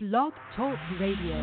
Blog Talk Radio.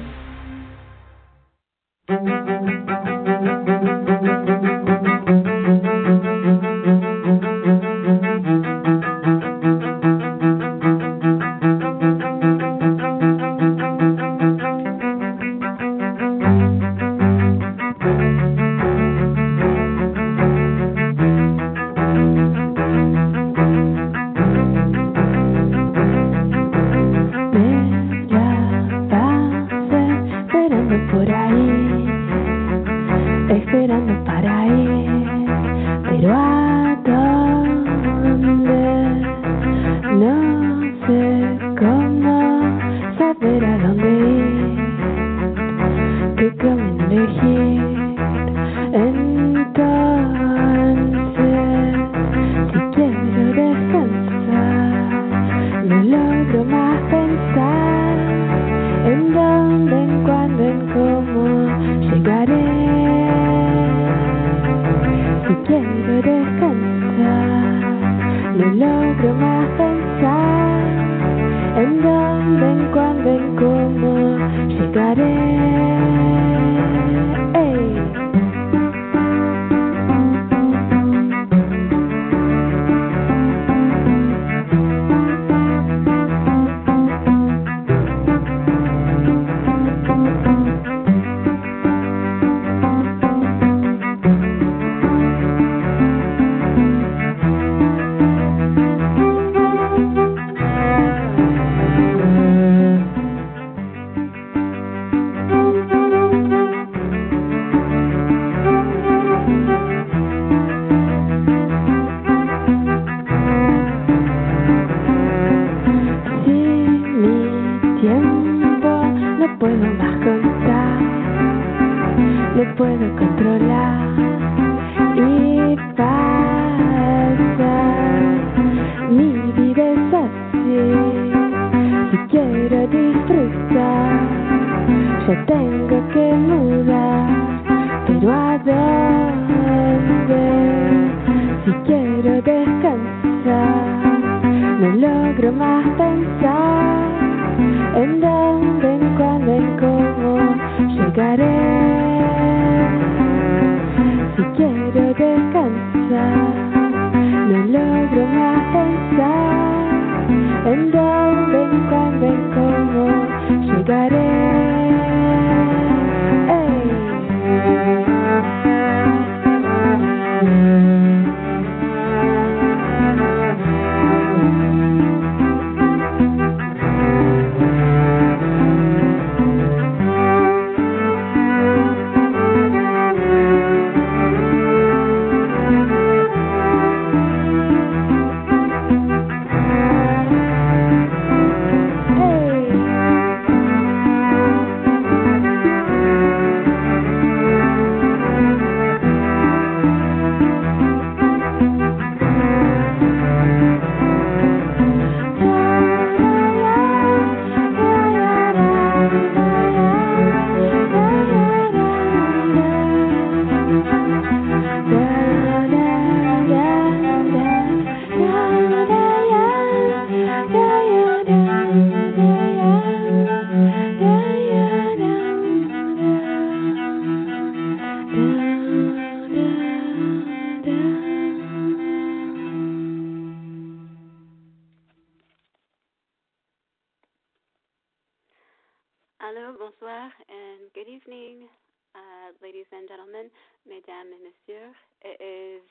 Evening, uh, ladies and gentlemen, mesdames et messieurs. It is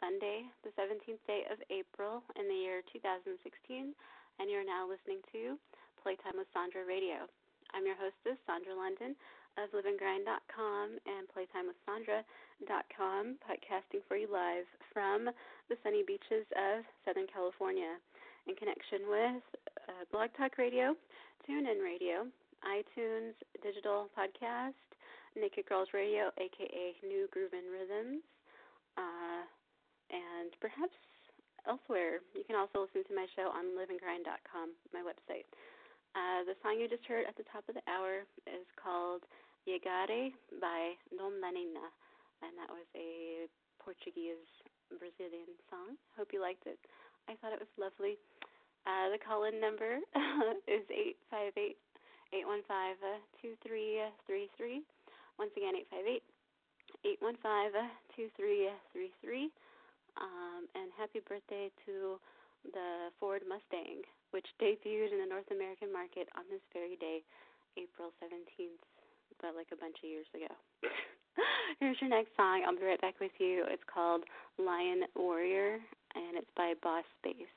Sunday, the 17th day of April in the year 2016, and you're now listening to Playtime with Sandra Radio. I'm your hostess, Sandra London of liveandgrind.com and playtimewithsandra.com, podcasting for you live from the sunny beaches of Southern California in connection with uh, Blog Talk Radio, TuneIn Radio, iTunes digital podcast, Naked Girls Radio, aka New Groovin' Rhythms, uh, and perhaps elsewhere. You can also listen to my show on liveandgrind.com, my website. Uh, the song you just heard at the top of the hour is called Yegare by Dom Lanina, and that was a Portuguese Brazilian song. Hope you liked it. I thought it was lovely. Uh, the call in number is 858 858-815-2333. Once again, 858-815-2333. Um, and happy birthday to the Ford Mustang, which debuted in the North American market on this very day, April 17th, but like a bunch of years ago. Here's your next song. I'll be right back with you. It's called Lion Warrior, and it's by Boss Space.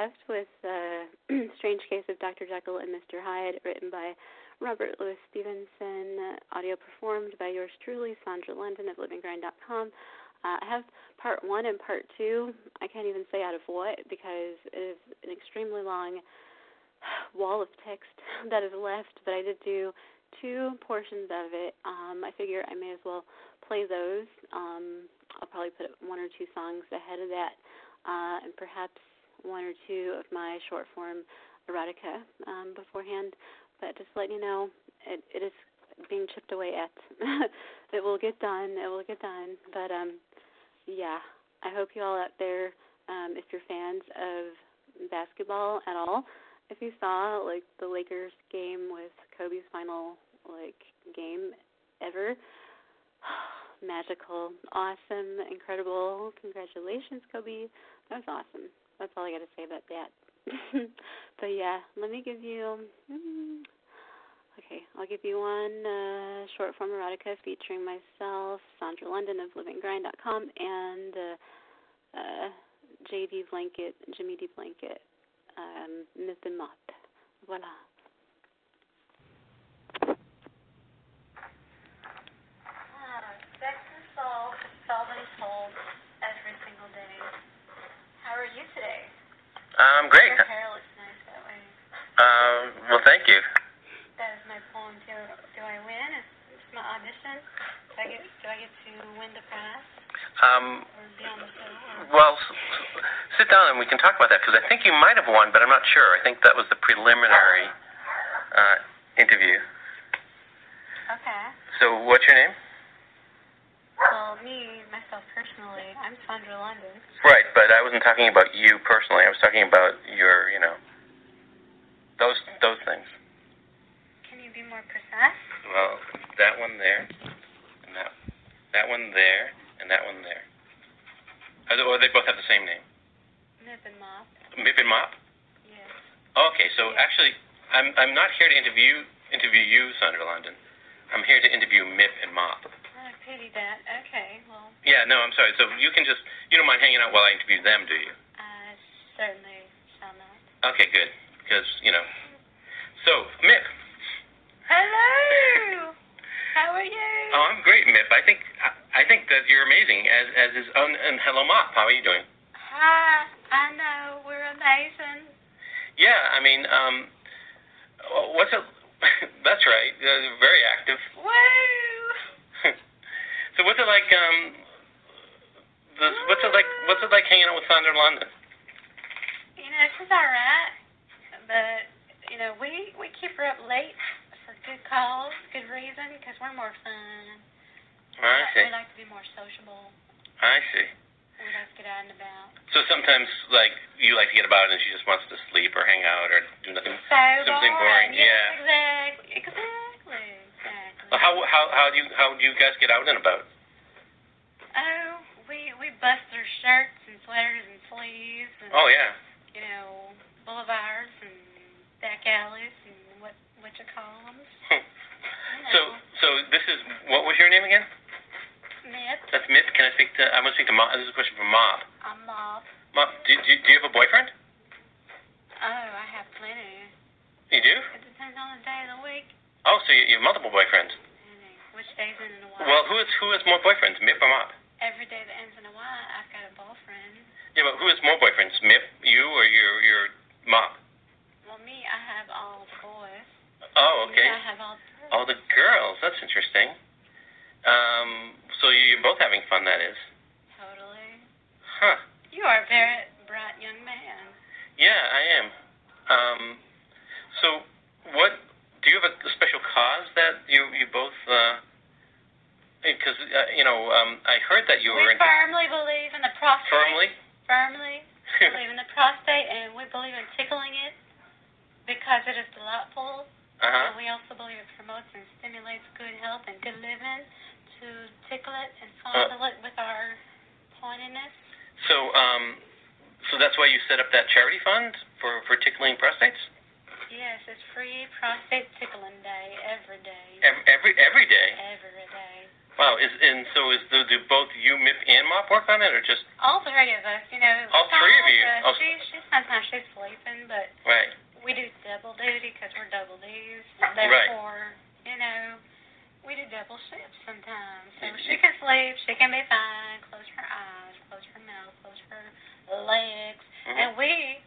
Left with uh, Strange Case of Dr. Jekyll and Mr. Hyde, written by Robert Louis Stevenson, audio performed by yours truly, Sandra London of liveandgrind.com. Uh, I have part one and part two. I can't even say out of what because it is an extremely long wall of text that is left, but I did do two portions of it. Um, I figure I may as well play those. Um, I'll probably put one or two songs ahead of that, uh, and perhaps one or two of my short form erotica um, beforehand. But just letting you know, it, it is being chipped away at. it will get done. It will get done. But um, yeah, I hope you all out there, um, if you're fans of basketball at all, if you saw like the Lakers game with Kobe's final like game ever, magical, awesome, incredible. Congratulations, Kobe. That was awesome. That's all I got to say about that. but yeah, let me give you. Mm, okay, I'll give you one uh, short form erotica featuring myself, Sandra London of LiveAndGrind.com, and uh, uh, J.D. Blanket, Jimmy D. Blanket, um, Myth and Mop. Voila. Sex and soul, seldom told, every single day. How are you today? I'm um, great. Your hair looks nice that way. Um, well, thank you. That is my poem. Do, do I win? It's, my audition. Do I get do I get to win the prize Um, or be on the show? Or, well, sit down and we can talk about that because I think you might have won, but I'm not sure. I think that was the preliminary uh, interview. okay. So, what's your name? Well, me myself personally, I'm Sandra London. Right, but I wasn't talking about you personally. I was talking about your, you know, those those things. Can you be more precise? Well, that one there, and that that one there, and that one there. Or they- both have the same name. Nip and Mop. Mip and Mop? Yes. Okay, so actually, I'm I'm not here to interview interview you, Sandra London. I'm here to interview Mip and Mop. Pity that. Okay, well, Yeah, no, I'm sorry. So you can just you don't mind hanging out while I interview them, do you? I certainly shall not. Okay, good. Because you know. So Mip, Hello! How are you? oh, I'm great, Mip. I think I, I think that you're amazing. As as is. Oh, and hello, Mop. How are you doing? Hi, I know, we're amazing. Yeah, I mean, um, what's it? That's right. Uh, very active. Woo! So what's it like? Um, this, what's it like? What's it like hanging out with Sandra London? You know, she's alright, but, you know, we, we keep her up late for good cause, good reason, because we're more fun. I see. We like to be more sociable. I see. We like to get out and about. So sometimes, like, you like to get about and she just wants to sleep or hang out or do nothing. So Something boring, Yes, yeah. exactly. Exactly. How how how do you how do you guys get out and about? Oh, we we bust their shirts and sweaters and sleeves and Oh yeah. you know boulevards and back alleys and what what you call them. so so this is what was your name again? Myth. That's Mip. Can I speak to? I'm gonna speak to Mob. This is a question for Mob. I'm mob. Mob, do, do, do you have a boyfriend? Oh, I have plenty. You do? It depends on the day of the week. Oh, so you, you have multiple boyfriends. and Which day's in and a while. Well, who is who has more boyfriends, Mip or Mob? Every day that ends in a Y, I've got a boyfriend. Yeah, but who has more boyfriends, Mip, you, or your your Mob? Well, me, I have all the boys. Oh, okay. You, I have all the girls. All the girls. That's interesting. Um, so you- you're both having fun, that is. Totally. Huh. You are a very bright young man. Yeah, I am. Um, so what? Do you have a, a special cause that you you both? Because uh, you know, um, I heard that you we were into firmly believe in the prostate. firmly. Firmly believe in the prostate, and we believe in tickling it because it is delightful. Uh huh. And we also believe it promotes and stimulates good health and good living to tickle it and fondle it with our pointiness. So um, so that's why you set up that charity fund for for tickling prostates Yes, it's free prostate tickling day every day. every every, every day. Every day. Wow. Is and so is do, do both you, Mip, and Mop work on it, or just All three of us, you know. All three of you? Oh. She, she sometimes she's sleeping, but right? we do double duty because we're double D's. Right. Therefore, you know, we do double shifts sometimes. So she can sleep, she can be fine, close her eyes, close her mouth, close her legs, Mhm. and we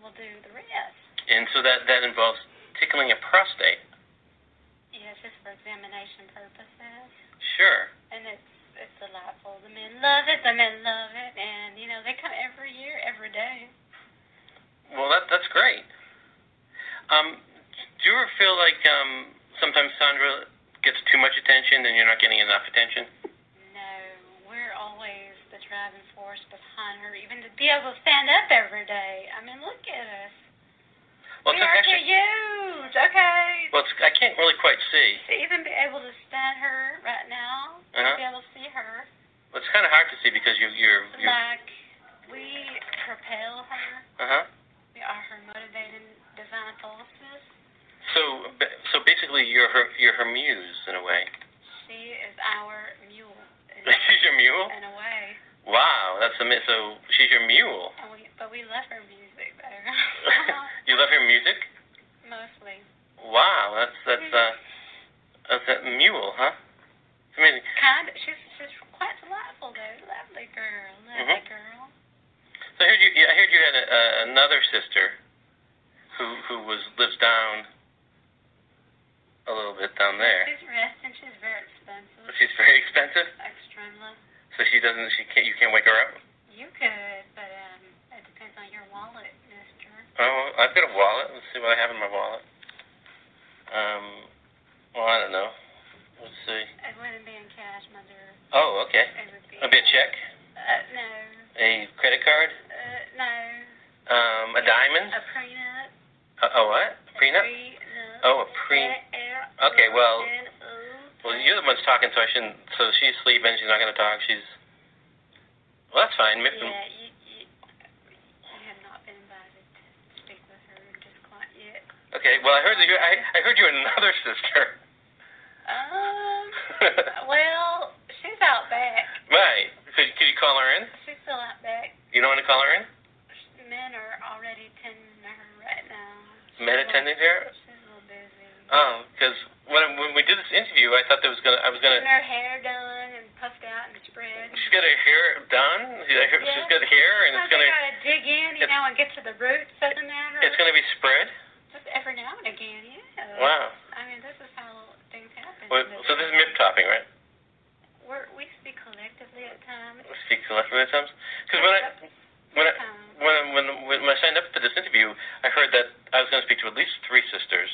will do the rest. And so that that involves tickling a prostate. Yes, it's for examination purposes. Sure. And it's it's delightful. The men love it, the men love it, and you know, they come every year, every day. Well, that that's great. Um, do you ever feel like um, sometimes Sandra gets too much attention and you're not getting enough attention? No, we're always the driving force behind her, even to be able to stand up every day. I mean, look at us. Well, we are actually, huge, okay? well, it's, I can't really quite see. to even be able to stand her right now, Uh-huh. to be able to see her, Well, it's kind of hard to see because you you're you. like we propel her. Uh huh. We are her motivating divine forces. So so basically, you're her you're her muse in a way. She is our mule. She's your mule. In a way. Wow, that's a so she's your mule. And we, but we love her music though. you love her music. Mostly. Wow, that's that's uh that's a mule, huh? It's amazing. Kind of. She's she's quite delightful though. Lovely girl. Lovely Mhm. girl. So I heard you. I heard you had a, a, another sister, who who was lives down a little bit down there. She's resting. She's very expensive. She's very expensive, Extremely. so she doesn't. She can't. You can't wake her up. You could, but um, it depends on your wallet, Mister. Oh, I've got a wallet. Let's see what I have in my wallet. Um. Well, I don't know. Let's see. It wouldn't be in cash, dear. Oh, okay. It would be. A check. Uh, no. A credit card. Uh, no. Um. A diamond. A prenup. A, a what? Prenup. Prenup. Oh, a pre. Okay, well- Well, you're the one's talking, so I shouldn't. So she's sleeping. She's not going to talk. She's. Well, that's fine. Yeah, you, you, you have not been invited. Okay. Well, I heard that you. I, I heard you're another sister. Um, well, she's out back. right. Could could you call her in? She's still out back. You don't want to call her in? Men are already tending to her right now. She's Men attending to her? She's a little busy. Oh, because when when we did this interview, I thought there was gonna. I was gonna. Getting her hair done and puffed out and spread. She's got her hair done. I heard She's got hair, and I it's gonna. gotta dig in, you know, and get to the roots of the matter. It's gonna be spread. Every now and again, yeah. Wow. I mean, this is how things happen. Well, so this is MIP topping, right? We're, we speak collectively at times. We speak collectively at times. Because when I when I when I, when when I signed up for this interview, I heard that I was going to speak to at least three sisters.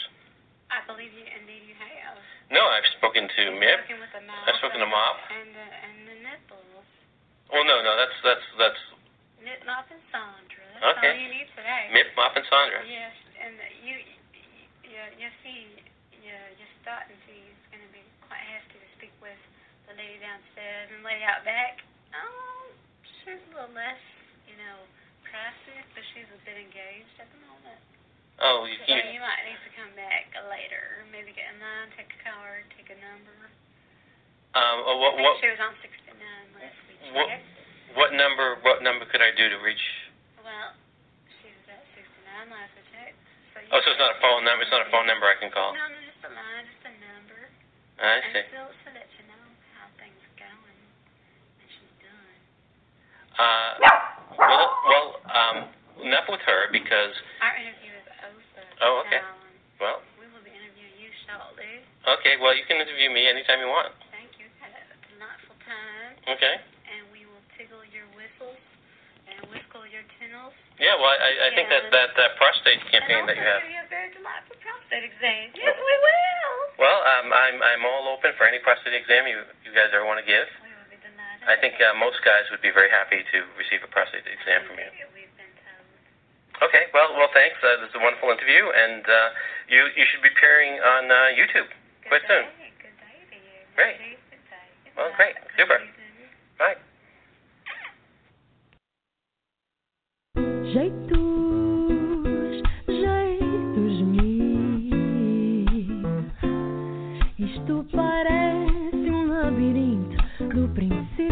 I believe you, indeed you have. No, I've spoken to You've MIP. spoken with the mouth I've spoken to Mop. And the, and the nipples. Well, no, no, that's that's that's Nip, Mop, and Sandra. That's Okay. all you need today. MIP, Mop, and Sandra. Yes, and you, you, you see, you, your starting fee is going to be quite hefty to speak with the lady downstairs and lady out back. Oh, she's a little less, you know, pricey, but she's a bit engaged at the moment. Oh, you, So you, you might need to come back later. Maybe get in line, take a card, take a number. um, oh, what I think what she was on 69 last we what checked. what number what number could I do to reach? Well, she was at 69 last we checked. So you Oh, so it's not a phone number. It's not a phone number I can call. No, no, just a line, just a number. I and see. still to let you know how things are going when she's done. Uh, well, well, um, enough with her because Our interview is over. Oh, okay. Alan. well, We will be interviewing you shortly. okay. Well, you can interview me anytime you want. Thank you. Had a delightful time. Okay. And we will tickle your whistles and whiskle your tinnels. Yeah. Well, I, I think that that uh, prostate campaign and that you also have. give you a very delightful prostate exam. Yes, we will. Well, um, I'm I'm all open for any prostate exam you you guys ever want to give. We will be delighted. I think uh, most guys would be very happy to receive a prostate exam. We've been told. Okay. Well, well, thanks. Uh, this is a wonderful interview, and uh, you you should be appearing on uh, YouTube Good quite soon. Good day to you. Great. Good day, good Well, great. Super. Bye. Jeitos, jeitos mil. Isto parece um labirinto do princípio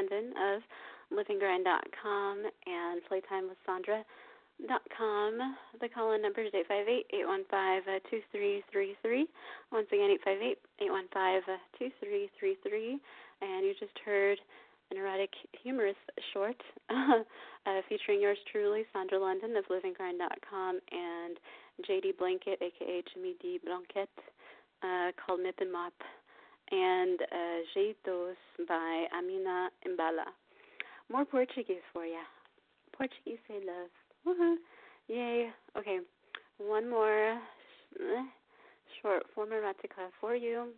London of LiveAndGrind.com and PlayTimeWithSandra.com. The call-in number is 858-815-2333. Once again, 858-815-2333. And you just heard an erotic, humorous short uh, featuring yours truly, Sandra London of LiveAndGrind.com, and JD Blanket, aka Jimmy D. Blanket uh, called Nip and Mop, and uh, Jeitos by Amina Imbala. More Portuguese for ya. Portuguese, I love. Woohoo! Yay! Okay, one more eh, short form erotica for you,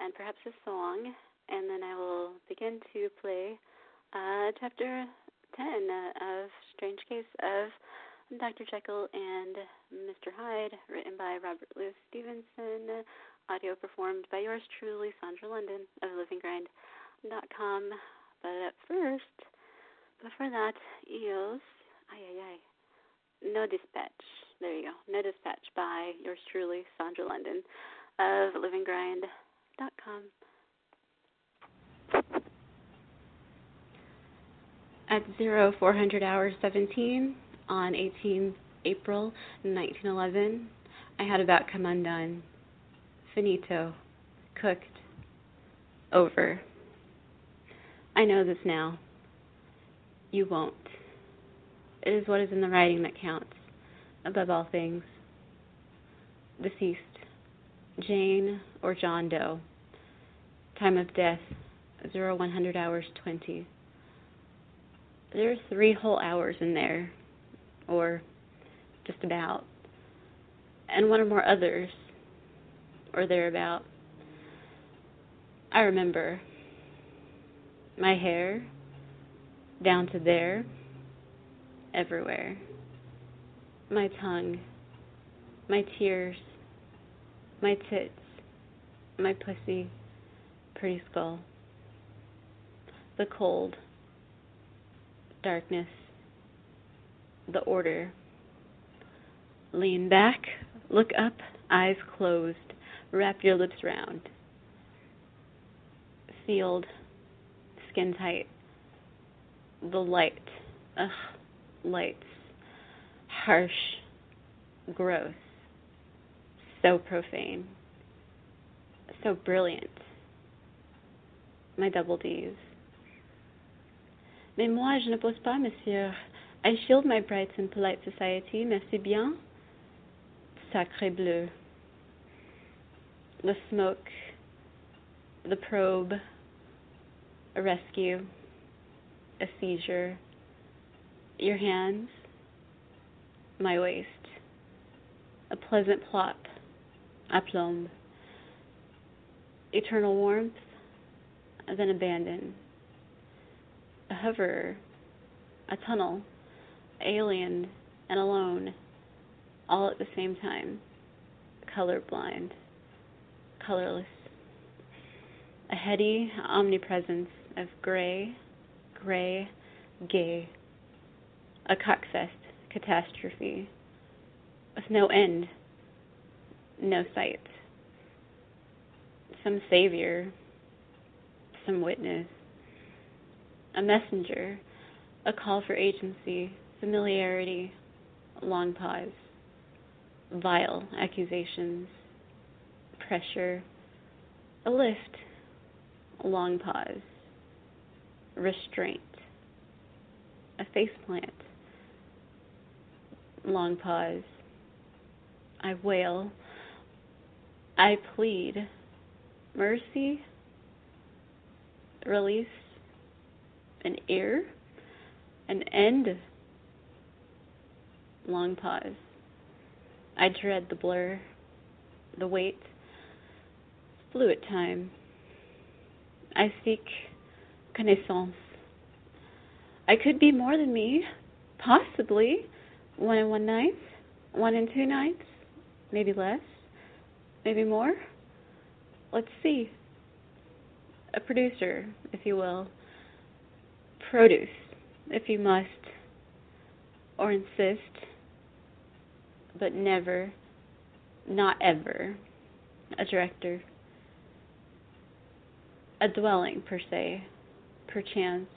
and perhaps a song, and then I will begin to play uh, chapter 10 uh, of Strange Case of Dr. Jekyll and Mr. Hyde, written by Robert Louis Stevenson, audio performed by yours truly, Sandra London of LiveAndGrind.com. But at first, before that, EOS, ay ay ay, No Dispatch. There you go, No Dispatch by yours truly, Sandra London of LiveAndGrind.com. At zero four hundred hours seventeen on 18 April 1911, I had about come undone. Finito. Cooked. Over. I know this now. You won't. It is what is in the writing that counts, above all things. Deceased. Jane or John Doe. Time of death, 0100 hours 20. There are three whole hours in there or just about, and one or more others, or thereabout. I remember my hair down to there, everywhere, my tongue, my tears, my tits, my pussy, pretty skull, the cold, darkness, the order. Lean back, look up, eyes closed, wrap your lips round. Sealed, skin tight. The light, ugh, lights. Harsh, gross. So profane. So brilliant. My double D's. Mais moi, je ne pose pas, monsieur. I shield my brights in polite society, merci bien. Sacre bleu. The smoke, the probe, a rescue, a seizure, your hands, my waist, a pleasant plop, aplomb, eternal warmth, then abandon, a hover, a tunnel alien and alone, all at the same time, colorblind, colorless. A heady omnipresence of gray, gray, gay. A cockfest catastrophe with no end, no sight. Some savior, some witness, a messenger, a call for agency, familiarity, long pause, vile accusations, pressure, a lift, a long pause, restraint, a face faceplant, long pause. I wail, I plead, mercy, release, an ear, an end long pause. I dread the blur, the wait, fluid time. I seek connaissance. I could be more than me, possibly. One in one night, one in two nights, maybe less, maybe more. Let's see. A producer, if you will. Produce, if you must, or insist but never, not ever, a director a dwelling per se, perchance,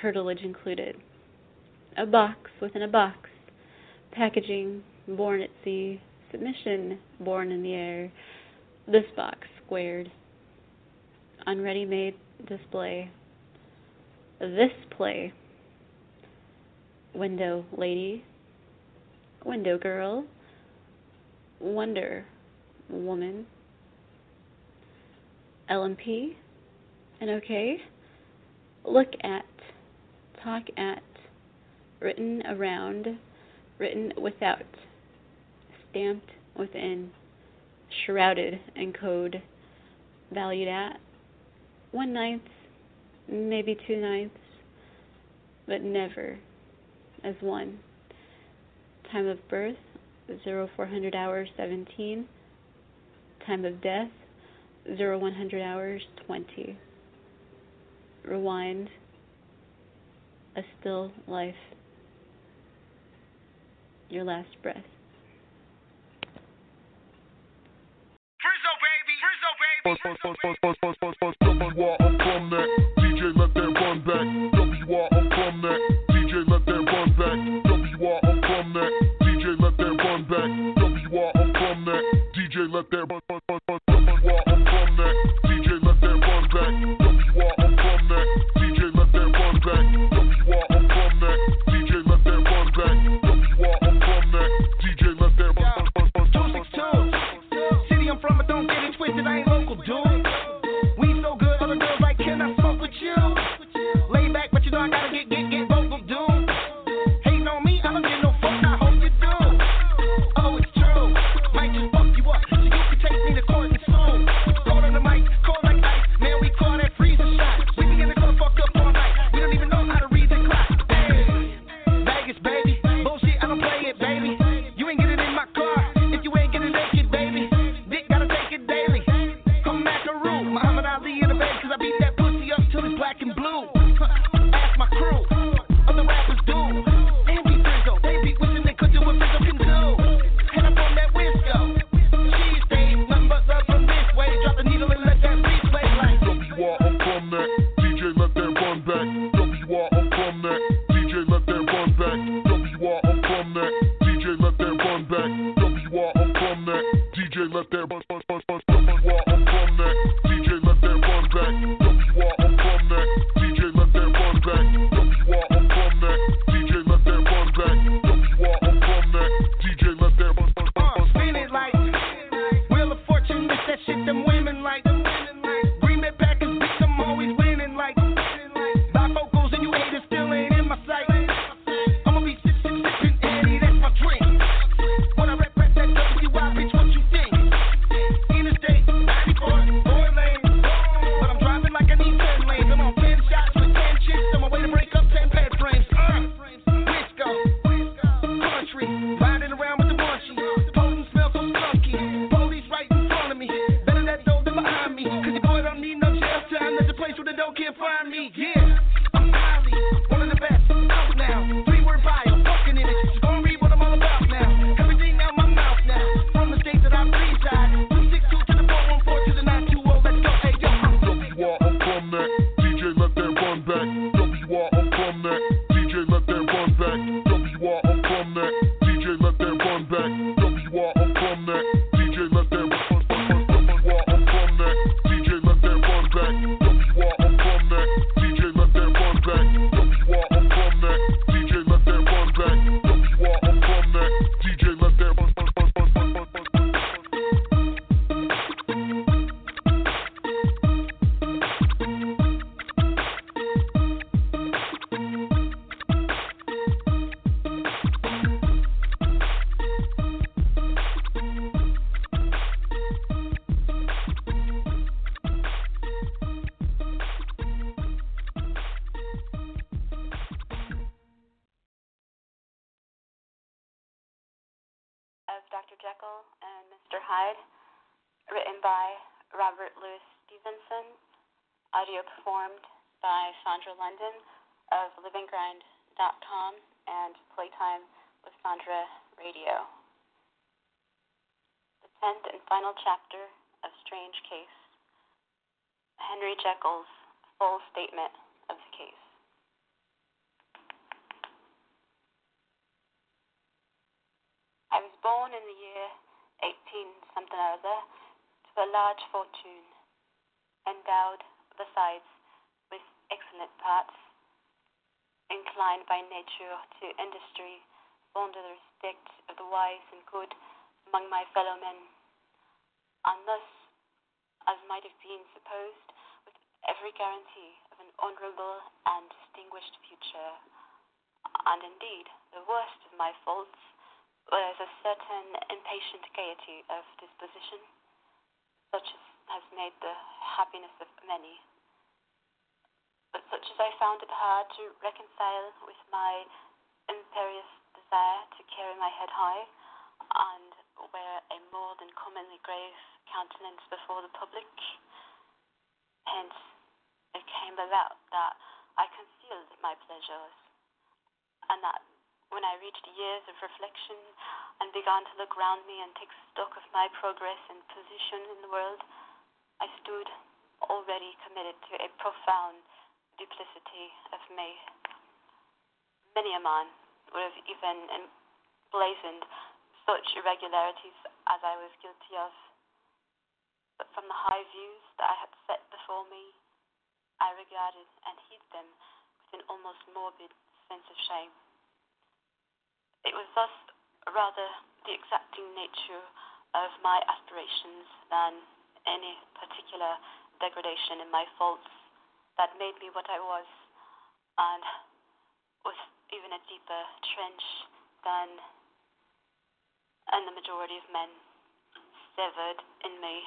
curtilage included, a box within a box, packaging born at sea, submission born in the air, this box squared, on ready made display, this play, window lady, window girl, wonder woman. LMP, and okay. Look at, talk at, written around, written without, stamped within, shrouded in code, valued at one ninth, maybe two ninths, but never as one. Time of birth, 0400 hours 17. Time of death, 100 hours, 20. Rewind. A still life. Your last breath. Baby! Baby! W R I'm from that. DJ, let that run back. W R I'm from that. DJ, let that run back. W R I'm from that. DJ, let that run back. W R I'm from that. DJ, let that. Louis Stevenson, audio performed by Sandra London of liveandgrind.com and Playtime with Sandra Radio. The tenth and final chapter of Strange Case. Henry Jekyll's full statement of the case. I was born in the year 18 something or other a large fortune, endowed besides with excellent parts, inclined by nature to industry, fond of the respect of the wise and good among my fellow men, and thus, as might have been supposed, with every guarantee of an honourable and distinguished future. And indeed, the worst of my faults was a certain impatient gaiety of disposition, such as has made the happiness of many, but such as I found it hard to reconcile with my imperious desire to carry my head high and wear a more than commonly grave countenance before the public. Hence, it came about that I concealed my pleasures, and that when I reached years of reflection and began to look round me and take stock of my progress and position in the world, I stood already committed to a profound duplicity of me. Many a man would have even emblazoned such irregularities as I was guilty of. But from the high views that I had set before me, I regarded and hid them with an almost morbid sense of shame. It was thus rather the exacting nature of my aspirations than any particular degradation in my faults that made me what I was, and was even a deeper trench than and the majority of men severed in me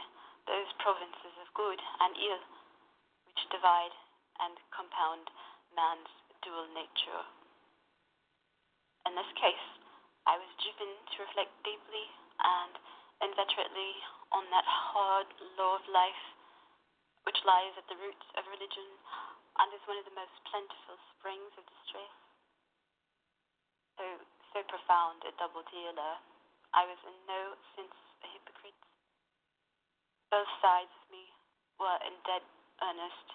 those provinces of good and ill which divide and compound man's dual nature. In this case, I was driven to reflect deeply and inveterately on that hard law of life which lies at the root of religion and is one of the most plentiful springs of distress. So, so profound a double dealer, I was in no sense a hypocrite. Both sides of me were in dead earnest.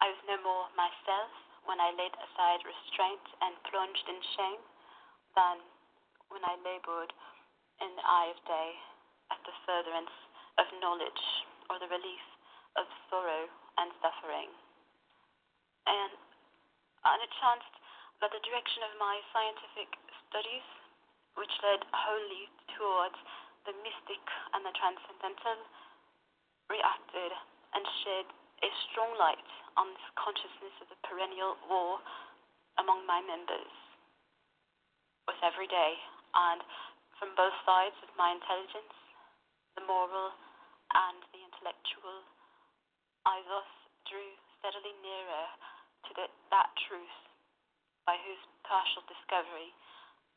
I was no more myself when I laid aside restraint and plunged in shame than when I labored in the eye of day at the furtherance of knowledge or the relief of sorrow and suffering. And, and it chanced that the direction of my scientific studies, which led wholly towards the mystic and the transcendental, reacted and shed a strong light on this consciousness of the perennial war among my members. With every day, and from both sides of my intelligence, the moral and the intellectual, I thus drew steadily nearer to the, that truth by whose partial discovery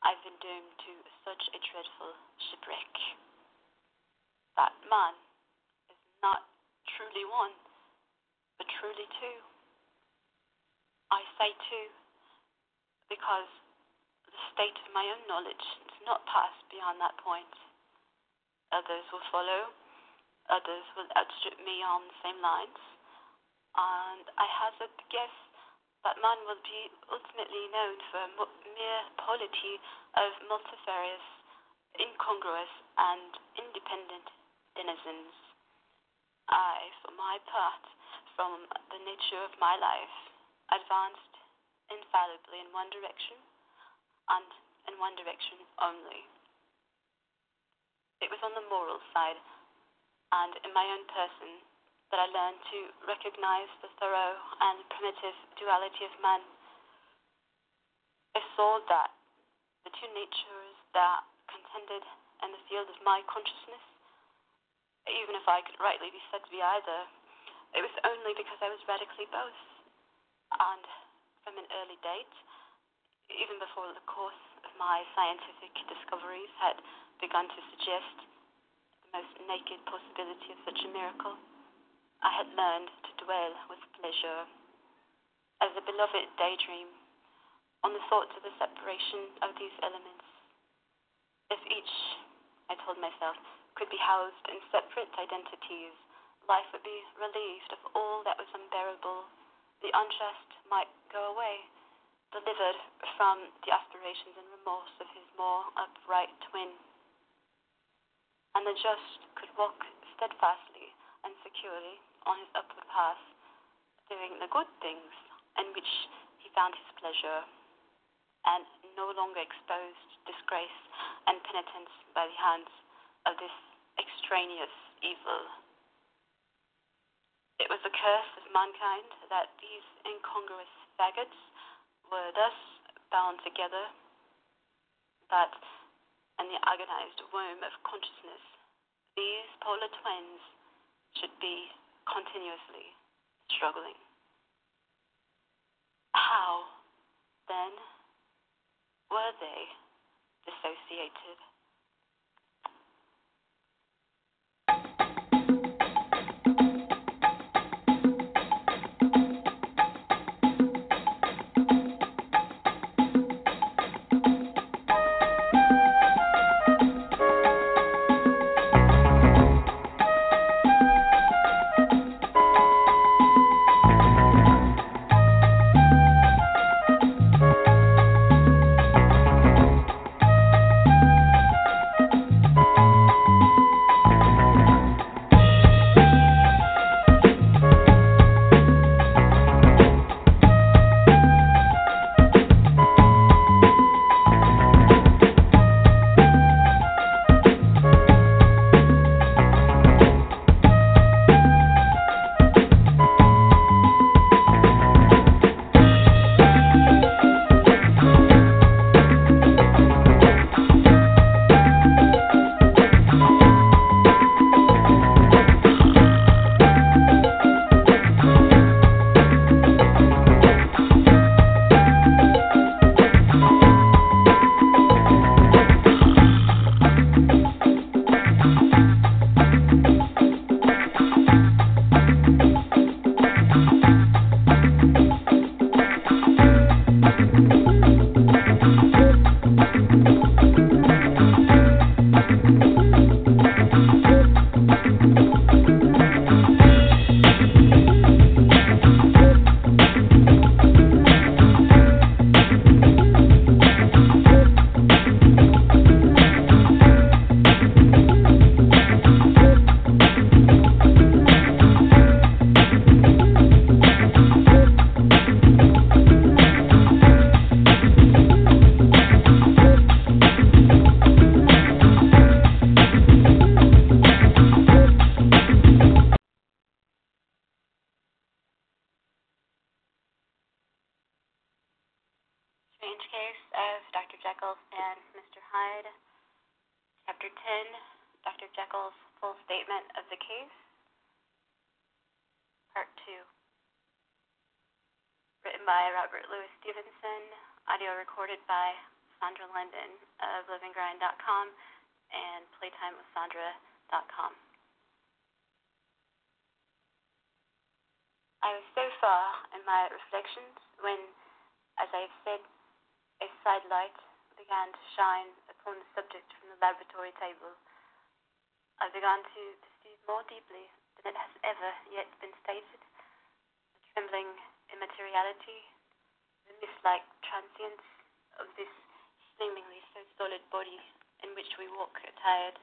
I've been doomed to such a dreadful shipwreck. That man is not truly one, but truly too, I say too, because the state of my own knowledge is not passed beyond that point. Others will follow, others will outstrip me on the same lines, and I hazard the guess that man will be ultimately known for a mere polity of multifarious, incongruous, and independent denizens. I, for my part, from the nature of my life, advanced infallibly in one direction, and in one direction only. It was on the moral side, and in my own person, that I learned to recognize the thorough and primitive duality of man. I saw that the two natures that contended in the field of my consciousness, even if I could rightly be said to be either, it was only because I was radically both. And from an early date, even before the course of my scientific discoveries had begun to suggest the most naked possibility of such a miracle, I had learned to dwell with pleasure, as a beloved daydream, on the thoughts of the separation of these elements. If each, I told myself, could be housed in separate identities life would be relieved of all that was unbearable, the unjust might go away, delivered from the aspirations and remorse of his more upright twin. And the just could walk steadfastly and securely on his upward path, doing the good things in which he found his pleasure, and no longer exposed disgrace and penitence by the hands of this extraneous evil. It was a curse of mankind that these incongruous faggots were thus bound together, that in the agonized womb of consciousness, these polar twins should be continuously struggling. How, then, were they dissociated? Strange Stevenson. Audio recorded by Sandra London of liveandgrind.com and playtimewithsandra.com. I was so far in my reflections when, as I have said, a sidelight began to shine upon the subject from the laboratory table. I began to perceive more deeply than it has ever yet been stated the trembling immateriality, the mist-like transience of this seemingly so solid body in which we walk attired.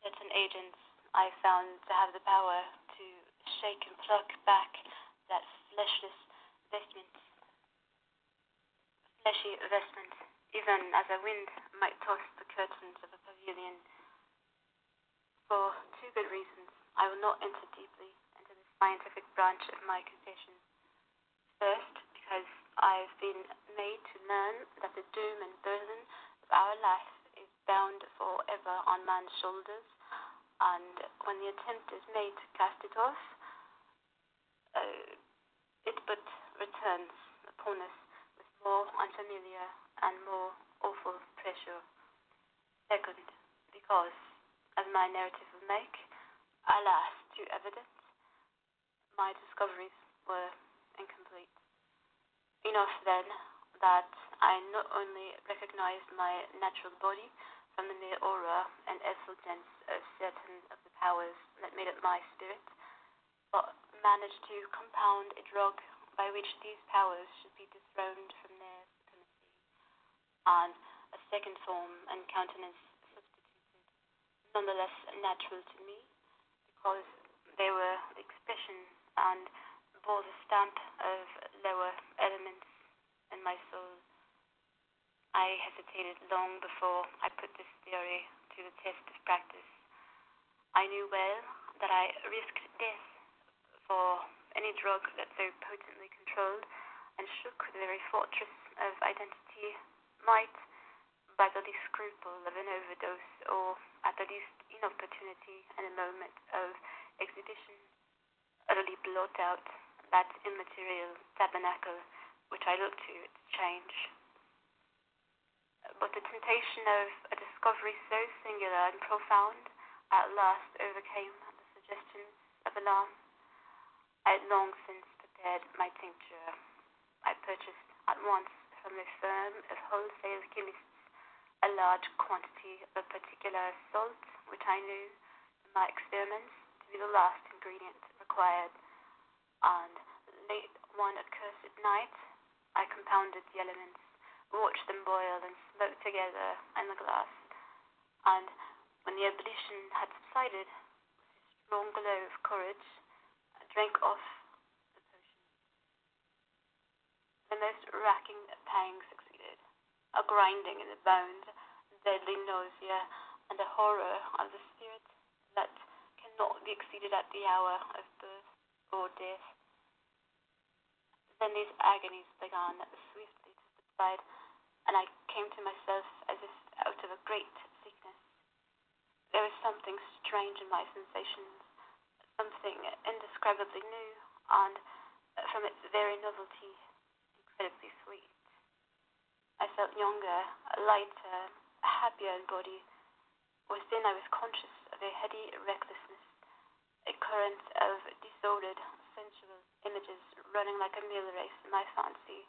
Certain agents I found to have the power to shake and pluck back that fleshless vestment fleshy vestment, even as a wind might toss the curtains of a pavilion. For two good reasons, I will not enter deeply into the scientific branch of my confession. First, because I have been made to learn that the doom and burden of our life is bound forever on man's shoulders, and when the attempt is made to cast it off, uh, it but returns upon us with more unfamiliar and more awful pressure. Second, because, as my narrative will make, alas, too evident, my discoveries were incomplete. Enough then that I not only recognized my natural body, from the mere aura and effulgence of uh, certain of the powers that made up my spirit, but managed to compound a drug by which these powers should be dethroned from their supremacy, and a second form and countenance substituted, nonetheless natural to me, because they were the expression and bore the stamp of lower elements in my soul. I hesitated long before I put this theory to the test of practice. I knew well that I risked death for any drug that so potently controlled and shook the very fortress of identity might, by the least scruple of an overdose or at the least inopportunity and a moment of exhibition, utterly blot out that immaterial tabernacle which I looked to its change. But the temptation of a discovery so singular and profound at last overcame the suggestions of alarm. I had long since prepared my tincture. I purchased at once from a firm of wholesale chemists a large quantity of a particular salt which I knew from my experiments to be the last ingredient required, and late one accursed night I compounded the elements, watched them boil and smoke together in the glass, and when the ebullition had subsided, with a strong glow of courage, I drank off the potion. The most racking pang succeeded, a grinding in the bones, deadly nausea, and a horror of the spirit that cannot be exceeded at the hour of birth or death. Then these agonies began swiftly to subside, and I came to myself as if out of a great sickness. There was something strange in my sensations, something indescribably new, and uh, from its very novelty, incredibly sweet. I felt younger, lighter, happier in body. Within I was conscious of a heady recklessness, a current of disordered, sensual images running like a mill race in my fancy,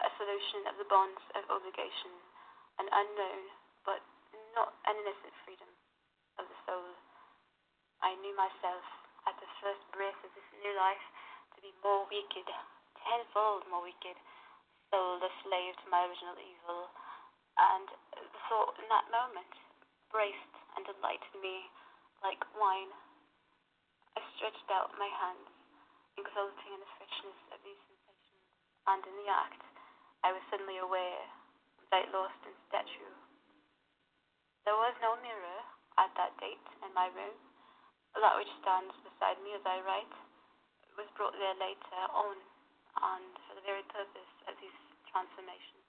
a solution of the bonds of obligation, an unknown but not an innocent freedom of the soul. I knew myself at the first breath of this new life to be more wicked, tenfold more wicked, soul the slave to my original evil, and the thought in that moment braced and delighted me like wine. Stretched out my hands, exulting in the freshness of these sensations, and in the act I was suddenly aware that lost in statue. There was no mirror at that date in my room. That which stands beside me as I write was brought there later on, and for the very purpose of these transformations.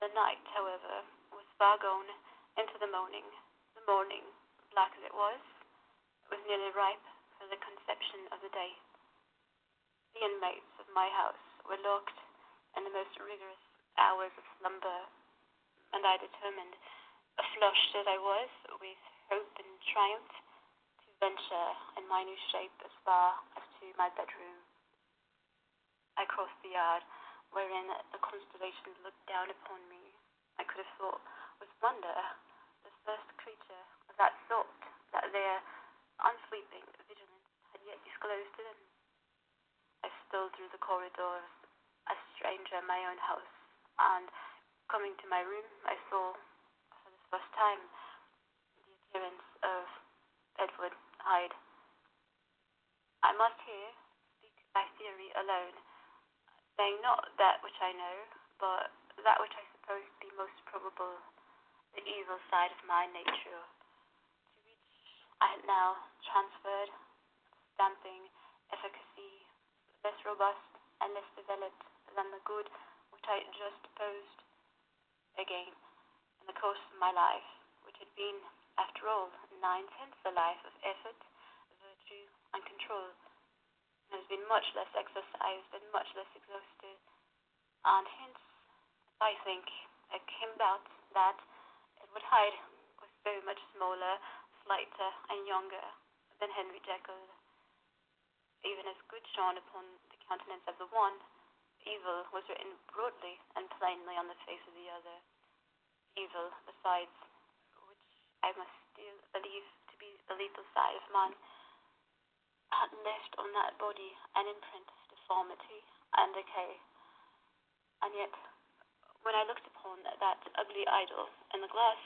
The night, however, was far gone into the morning. The morning, black as it was, was nearly ripe for the conception of the day. The inmates of my house were locked in the most rigorous hours of slumber, and I determined, flushed as I was with hope and triumph, to venture in my new shape as far as to my bedroom. I crossed the yard wherein the constellations looked down upon me. I could have thought with wonder the first creature of that sort that there, unsleeping disclosed. I stole through the corridors, a stranger in my own house, and coming to my room, I saw for the first time the appearance of Edward Hyde. I must here speak by theory alone, saying not that which I know, but that which I suppose to be most probable, the evil side of my nature, to which I had now transferred, stamping efficacy less robust and less developed than the good which I just opposed. Again, in the course of my life, which had been, after all, nine tenths a life of effort, virtue, and control, has been much less exercised and much less exhausted, and hence, I think, it came about that Edward Hyde was so much smaller, slighter, and younger than Henry Jekyll. Even as good shone upon the countenance of the one, evil was written broadly and plainly on the face of the other. Evil, besides, which I must still believe to be the lethal side of man, had left on that body an imprint of deformity and decay. And yet, when I looked upon that ugly idol in the glass,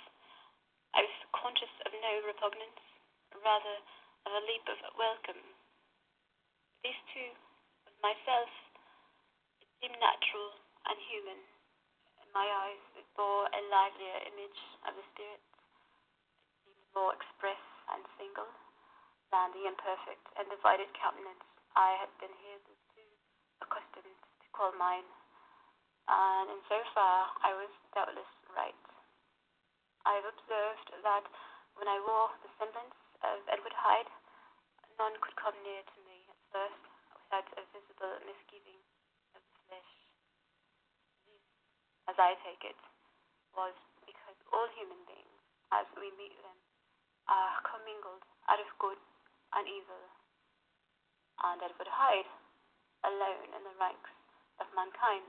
I was conscious of no repugnance, rather of a leap of welcome. These two, myself, it seemed natural and human. In my eyes, it bore a livelier image of the spirit. It seemed more express and single than the imperfect and divided countenance I had been hitherto accustomed to call mine. And in so far, I was doubtless right. I have observed that when I wore the semblance of Edward Hyde, none could come near to me first without a visible misgiving of the flesh. This, as I take it, was because all human beings, as we meet them, are commingled out of good and evil, and Edward Hyde, alone in the ranks of mankind,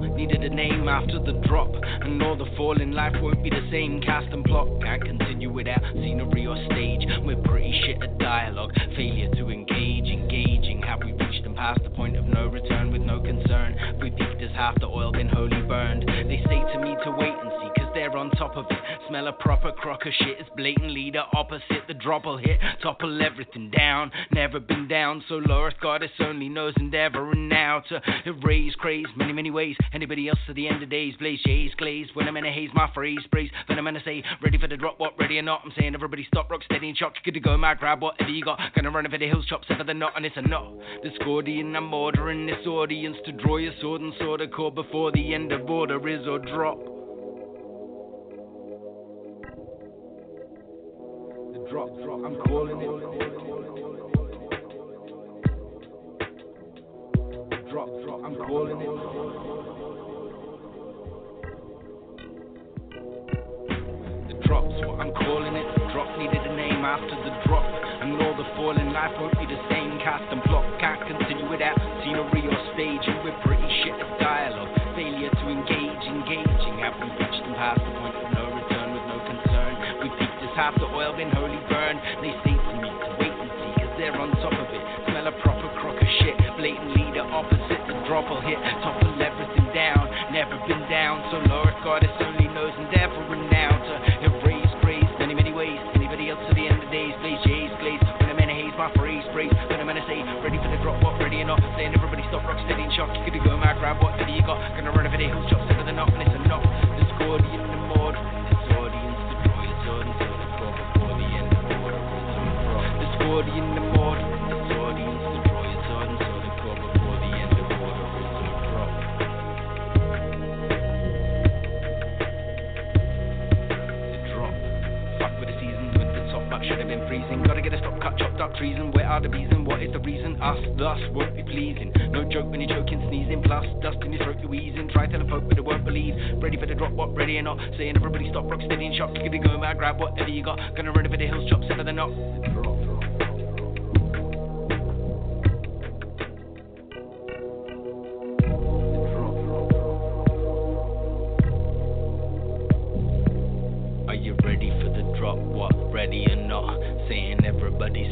Needed a name after the drop, and all the fall in life won't be the same. Cast and plot I continue will hit, topple everything down. Never been down so low. Earth goddess only knows endeavoring now to erase craze many, many ways. Anybody else to the end of days, blaze jays, glaze. When I'm in a haze, my phrase praise. When I'm in a say, ready for the drop, what ready or not? I'm saying everybody stop, rock steady and shock. Good to go, my grab whatever you got. Gonna run over the hills, chop sever the knot, and it's a knot. Discordian, I'm ordering this audience to draw your sword and sword a cord before the end of order is or drop. Drop, drop, I'm calling it. Drop, drop, I'm calling it. The drop's what I'm calling it. Drop needed a name after the drop. And all the falling life won't be the same. Cast and plot can't continue without scenery or stage. And we're pretty shit of dialogue. Half the oil been wholly burned. They say to me to wait and see, cause they're on top of it. Smell a proper crock of shit. Blatantly the opposite. The drop will hit, topple everything down. Never been down so Lord Earth goddess only knows endeavoring now to erase grace many, many ways. Anybody else to the end of days, blaze jays, glaze. When I'm in a haze, my phrase praise. When I'm in a say, ready for the drop, what ready or not? Saying everybody stop, rock steady and shock. You could go mad, grab whatever you got. Gonna run over the hills, chop, set of the knot, and it's chopped up treason. Where are the reason? What is the reason? Us, thus, won't be pleasing. No joke when you're choking, sneezing. Plus, dust in your throat, you're wheezing. Try telling folk, but they won't believe. Ready for the drop, what ready or not? Saying everybody stop, rock steady and shock. Give it go, mad, grab whatever you got. Gonna run over the hills, chop, set of the knot.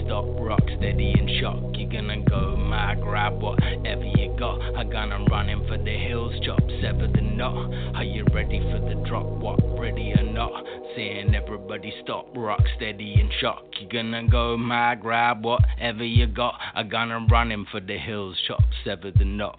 Stop, rock steady and shock. You're gonna go mad, grab whatever you got. I'm gonna run in for the hills, chop, sever the knot. Are you ready for the drop? What, ready or not? Saying everybody stop, rock steady and shock. You're gonna go mad, grab whatever you got. I'm gonna run in for the hills, chop, sever the knot.